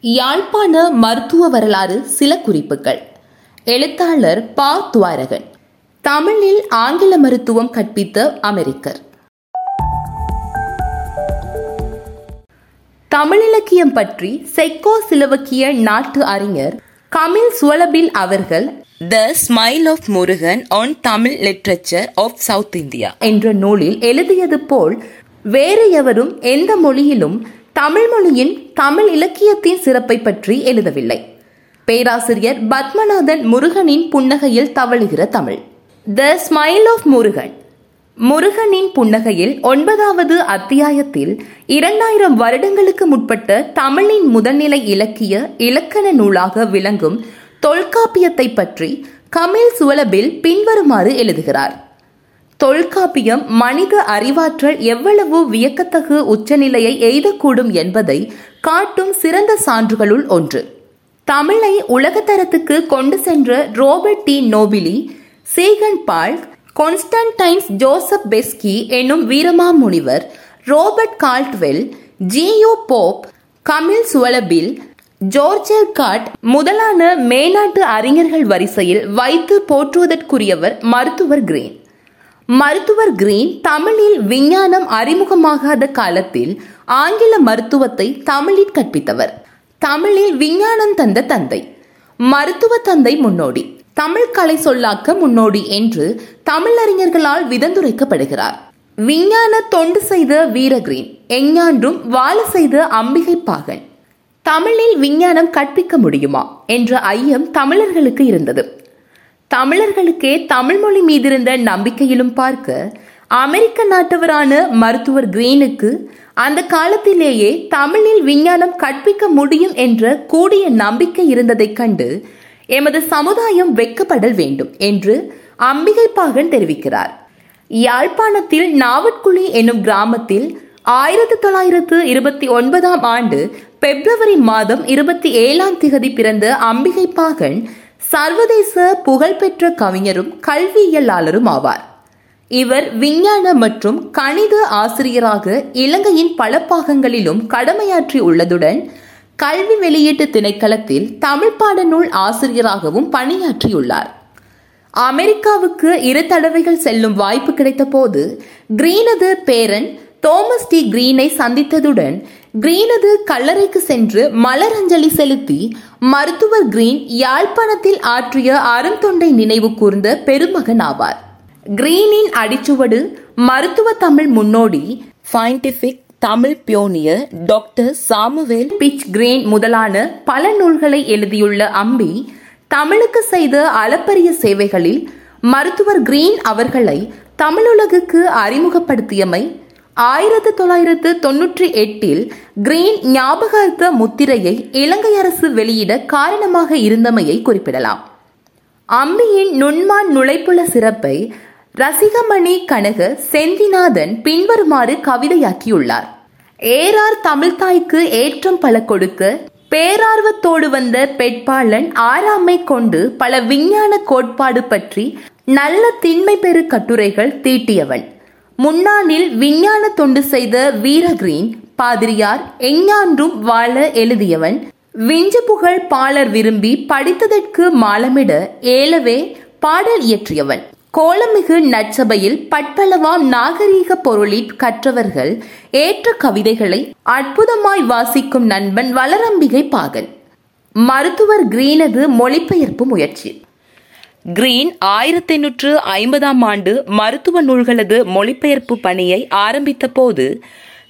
யாழ்ப்பாண மருத்துவ வரலாறு சில குறிப்புகள். எழுத்தாளர் பா. துவாரகன். தமிழில் ஆங்கில மருத்துவம் கற்பித்த அமெரிக்கர். தமிழிலக்கியம் பற்றி செக்கோ சிலவக்கிய நாட்டு அறிஞர் கமில் சுவலபில் அவர்கள் the smile of Murugan on Tamil literature of south India என்ற நூலில் எழுதியது போல் வேறு எவரும் எந்த மொழியிலும் தமிழ் மொழியின் தமிழ் இலக்கியத்தின் சிறப்பை பற்றி எழுதவில்லை. பேராசிரியர் பத்மநாதன் முருகனின் புன்னகையில் தவழுகிற Tamil. The smile of Murugan முருகனின் புன்னகையில் ஒன்பதாவது அத்தியாயத்தில் இரண்டாயிரம் வருடங்களுக்கு முற்பட்ட தமிழின் முதல்நிலை இலக்கிய இலக்கண நூலாக விளங்கும் தொல்காப்பியத்தை பற்றி கமில் சுவலபில் பின்வருமாறு எழுதுகிறார். தொல்காப்பியம் மனித அறிவாற்றல் எவ்வளவு வியக்கத்தகு உச்சநிலையை எய்தக்கூடும் என்பதை காட்டும் சிறந்த சான்றுகளுள் ஒன்று. தமிழை உலகத்தரத்துக்கு கொண்டு சென்ற Robert De. Nobili Ziegenbalg Constantine's Joseph Beschi என்னும் Veeramamunivar Robert Caldwell G U Pope Kamil Zvelebil George L Hart முதலான மேநாட்டு அறிஞர்கள் வரிசையில் வைத்து போற்றுவதற்குரியவர் மருத்துவர் கிரீன். மருத்துவர் கிரீன் தமிழில் விஞ்ஞானம் அறிமுகமாகாத காலத்தில் ஆங்கில மருத்துவத்தை தமிழில் கற்பித்தவர். தமிழில் விஞ்ஞானம் தந்த தந்தை. மருத்துவ தந்தை முன்னோடி. தமிழ் கலை சொல்லாக்க முன்னோடி என்று தமிழறிஞர்களால் விதந்துரைக்கப்படுகிறார். விஞ்ஞான தொண்டு செய்த வீரகிரீன் எஞ்ஞான்றும் வாழ செய்த அம்பிகை பாகன். தமிழில் விஞ்ஞானம் கற்பிக்க முடியுமா என்ற ஐயம் தமிழர்களுக்கு இருந்தது. தமிழர்களுக்கே தமிழ் மொழி மீதிருந்த நம்பிக்கையிலும் பார்க்க அமெரிக்க நாட்டவரான மருத்துவர் கிரீனுக்கு அந்த காலத்திலேயே தமிழில் விஞ்ஞானம் கற்பிக்க முடியும் என்ற கூடிய நம்பிக்கை இருந்ததைக் கண்டு எமது சமுதாயம் வெக்கப்படல் வேண்டும் என்று அம்பிகை பாகன் தெரிவிக்கிறார். யாழ்ப்பாணத்தில் நாவட்குழி என்னும் கிராமத்தில் ஆயிரத்தி தொள்ளாயிரத்து இருபத்தி ஒன்பதாம் ஆண்டு பிப்ரவரி மாதம் இருபத்தி ஏழாம் திகதி பிறந்த அம்பிகை பாகன் சர்வதேச புகழ்பெற்ற கவிஞரும் கல்வியியலாளரும் ஆவார். இவர் விஞ்ஞான மற்றும் கணித ஆசிரியராக இலங்கையின் பல பாகங்களிலும் கடமையாற்றி உள்ளதுடன் கல்வி வெளியீட்டு திணைக்களத்தில் தமிழ் பாடநூல் ஆசிரியராகவும் பணியாற்றியுள்ளார். அமெரிக்காவுக்கு இரு தடவைகள் செல்லும் வாய்ப்பு கிடைத்த போது கிரீனது பேரன் தோமஸ் டி கிரீனை சந்தித்ததுடன் கிரீனது கல்லறைக்கு சென்று மலரஞ்சலி செலுத்தி மருத்துவர் கிரீன் யாழ்ப்பாணத்தில் ஆற்றிய அருந்தொண்டை நினைவு கூர்ந்த பெருமகன் ஆவார் கிரீனின் அடிச்சுவடு மருத்துவ தமிழ் முன்னோடி scientific Tamil pioneer doctor Samuel Fisk Green முதலான பல நூல்களை எழுதியுள்ள அம்பி தமிழுக்கு செய்த அளப்பரிய சேவைகளில் மருத்துவர் கிரீன் அவர்களை தமிழுலகுக்கு அறிமுகப்படுத்தியமை ஆயிரத்து தொள்ளாயிரத்து தொன்னூற்றி எட்டில் கிரீன் ஞாபகார்த்த முத்திரையை இலங்கை அரசு வெளியிட காரணமாக இருந்தமையை குறிப்பிடலாம். அம்பியின் நுண்மான் நுழைப்புல சிறப்பை ரசிகமணி கனக செந்திநாதன் பின்வருமாறு கவிதையாக்கியுள்ளார். ஏறார் தமிழ்தாய்க்கு ஏற்றம் பல கொடுக்க பேரார்வத்தோடு வந்த பெட்பாளன் ஆறாமை கொண்டு பல விஞ்ஞான கோட்பாடு பற்றி நல்ல திண்மை பெரு கட்டுரைகள் தீட்டியவன். முன்னாளில் விஞ்ஞான தொண்டு செய்த வீரகிரீன் பாதிரியார் எஞ்ஞான்றும் வாழ எழுதியவன். விஞ்சு புகழ் பாலர் விரும்பி படித்ததற்கு மாலமிட ஏலவே பாடல் இயற்றியவன். கோலமிகு நற்சபையில் பட்பளவாம் நாகரீக பொருளில் கற்றவர்கள் ஏற்ற கவிதைகளை அற்புதமாய் வாசிக்கும் நண்பன் வளரம்பிகை பாகன். மருத்துவர் கிரீனது மொழிபெயர்ப்பு முயற்சி. கிரீன் ஆயிரத்தி எண்ணூற்று ஐம்பதாம் ஆண்டு மருத்துவ நூல்களது மொழிபெயர்ப்பு பணியை ஆரம்பித்த போது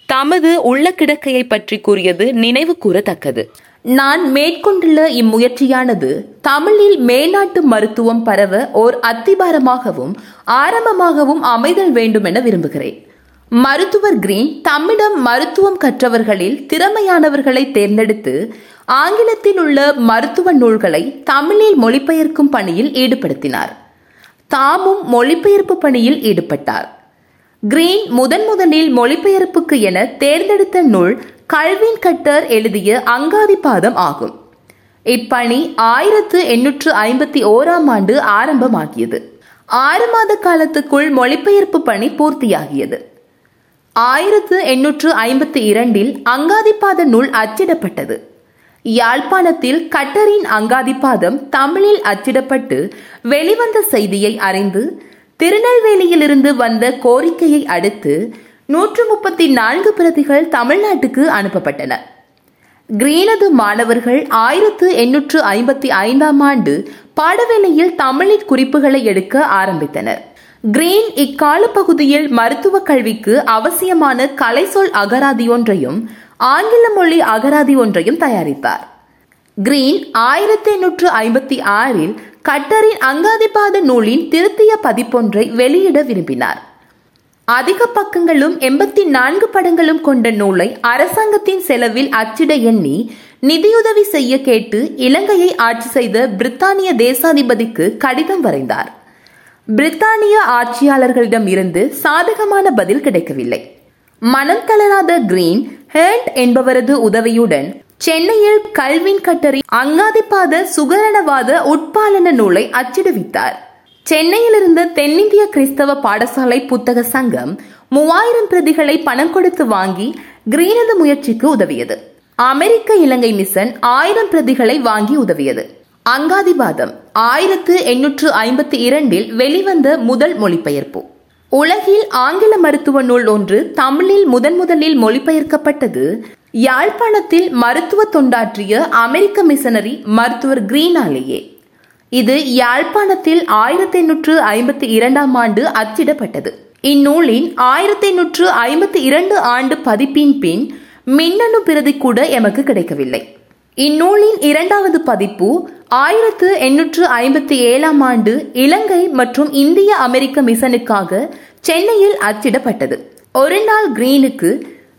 தமது உள்ள கிடக்கையை பற்றி கூறியது நினைவு கூறத்தக்கது நான் மேற்கொண்டுள்ள இம்முயற்சியானது தமிழில் மேல்நாட்டு மருத்துவம் பரவ ஓர் அத்திபாரமாகவும் ஆரம்பமாகவும் அமைதல் வேண்டும் என விரும்புகிறேன். மருத்துவர் கிரீன் தம்மிடம் மருத்துவம் கற்றவர்களில் திறமையானவர்களை தேர்ந்தெடுத்து ஆங்கிலத்தில் உள்ள மருத்துவ நூல்களை தமிழில் மொழிபெயர்க்கும் பணியில் ஈடுபடுத்தினார். தாமும் மொழிபெயர்ப்பு பணியில் ஈடுபட்டார். கிரீன் முதன் முதலில் மொழிபெயர்ப்புக்கு என தேர்ந்தெடுத்த நூல் கல்வின் கட்டர் எழுதிய அங்காதிபாதம் ஆகும். இப்பணி ஆயிரத்து எண்ணூற்று ஐம்பத்தி ஓராம் ஆண்டு ஆரம்பமாகியது. ஆறு மாத காலத்துக்குள் மொழிபெயர்ப்பு பணி பூர்த்தியாகியது. ஆயிரத்து எண்ணூற்று ஐம்பத்தி இரண்டில் அங்காதிப்பாத நூல் அச்சிடப்பட்டது. யாழ்ப்பாணத்தில் கட்டரின் அங்காதிப்பாதம் தமிழில் அச்சிடப்பட்டு வெளிவந்த செய்தியை அறிந்து திருநெல்வேலியிலிருந்து வந்த கோரிக்கையை அடுத்து நூற்று முப்பத்தி நான்கு பிரதிகள் தமிழ்நாட்டுக்கு அனுப்பப்பட்டன. கிரீனது மாணவர்கள் ஆயிரத்து எண்ணூற்று ஐம்பத்தி ஐந்தாம் ஆண்டு பாடவேளையில் தமிழில் குறிப்புகளை எடுக்க ஆரம்பித்தனர். கிரீன் இக்கால பகுதியில் மருத்துவ கல்விக்கு அவசியமான கலைசொல் அகராதி ஒன்றையும் ஆங்கில மொழி அகராதி ஒன்றையும் தயாரித்தார் கிரீன் ஆயிரத்தி எண்ணூற்று ஐம்பத்தி ஆறில் கட்டரின் அங்காதிபாத நூலின் திருத்திய பதிப்பொன்றை வெளியிட விரும்பினார். அதிக பக்கங்களும் எண்பத்தி நான்கு படங்களும் கொண்ட நூலை அரசாங்கத்தின் செலவில் அச்சிட எண்ணி நிதியுதவி செய்ய கேட்டு இலங்கையை ஆட்சி செய்த பிரித்தானிய தேசாதிபதிக்கு கடிதம் வரைந்தார். பிரித்தானிய ஆட்சியாளர்களிடம் இருந்து சாதகமான பதில் கிடைக்கவில்லை. மனம் தளராத கிரீன் ஹேண்ட் என்பவரது உதவியுடன் சென்னையில் கல்வின் கட்டரி அங்காதிப்பாத சுகரணவாத உட்பாலன நூலை அச்சிடுவித்தார். சென்னையிலிருந்து தென்னிந்திய கிறிஸ்தவ பாடசாலை புத்தக சங்கம் மூவாயிரம் பிரதிகளை பணம் கொடுத்து வாங்கி கிரீனது முயற்சிக்கு உதவியது. அமெரிக்க இலங்கை மிஷன் ஆயிரம் பிரதிகளை வாங்கி உதவியது. அங்காதிபாதம் ஆயிரத்து எண்ணூற்று ஐம்பத்தி இரண்டில் வெளிவந்த முதல் மொழிபெயர்ப்பு. உலகில் ஆங்கில மருத்துவ நூல் ஒன்று தமிழில் முதன் முதலில் மொழிபெயர்க்கப்பட்டது. யாழ்ப்பாணத்தில் மருத்துவ தொண்டாற்றிய அமெரிக்க மிஷனரி மருத்துவர் கிரீனாலேயே. இது யாழ்ப்பாணத்தில் ஆயிரத்தி எண்ணூற்று ஐம்பத்தி இரண்டாம் ஆண்டு அச்சிடப்பட்டது. இந்நூலின் ஆயிரத்தி எண்ணூற்று ஐம்பத்தி இரண்டு ஆண்டு பதிப்பின் பின் மின்னணு பிரதி கூட எமக்கு கிடைக்கவில்லை. இந்நூலின் இரண்டாவது பதிப்பு ஆயிரத்து எண்ணூற்று ஐம்பத்தி ஏழாம் ஆண்டு இலங்கை மற்றும் இந்திய அமெரிக்க மிஷனுக்காக சென்னையில் அச்சிடப்பட்டது. ஒரு நாள் கிரீனுக்கு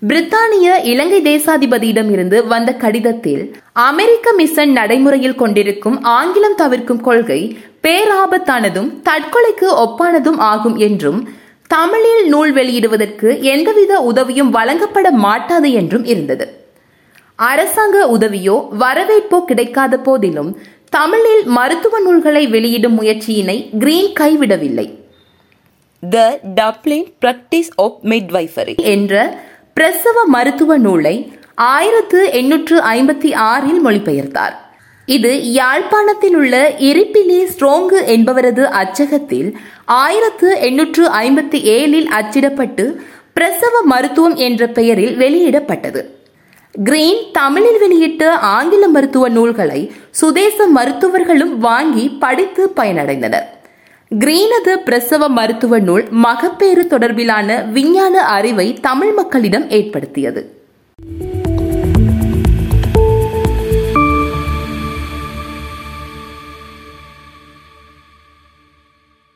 பிரித்தானிய இலங்கை தேசாதிபதியிடம் இருந்து வந்த கடிதத்தில் அமெரிக்க மிஷன் நடைமுறையில் கொண்டிருக்கும் ஆங்கிலம் தவிர்க்கும் கொள்கை பேராபத்தானதும் தற்கொலைக்கு ஒப்பானதும் ஆகும் என்றும் தமிழில் நூல் வெளியிடுவதற்கு எந்தவித உதவியும் வழங்கப்பட மாட்டாது என்றும் இருந்தது. அரசாங்க உதவியோ வரவேற்போ கிடைக்காத போதிலும் தமிழில் மருத்துவ நூல்களை வெளியிடும் முயற்சியினை Green கைவிடவில்லை. The Dublin practice of midwifery என்ற பிரசவ மருத்துவ நூலை ஆயிரத்து எண்ணூற்று ஐம்பத்தி ஆறில் மொழிபெயர்த்தார். இது யாழ்ப்பாணத்தில் உள்ள இரிப்பிலி ஸ்ட்ரோங்கு என்பவரது அச்சகத்தில் ஆயிரத்து எண்ணூற்று ஐம்பத்தி ஏழில் அச்சிடப்பட்டு பிரசவ மருத்துவம் என்ற பெயரில் வெளியிடப்பட்டது. கிரீன் தமிழில் வெளியிட்ட ஆங்கில மருத்துவ நூல்களை சுதேச மருத்துவர்களும் வாங்கி படித்து பயனடைந்தனர். கிரீனது பிரசவ மருத்துவ நூல் மகப்பேறு தொடர்பிலான விஞ்ஞான அறிவை தமிழ் மக்களிடம் ஏற்படுத்தியது.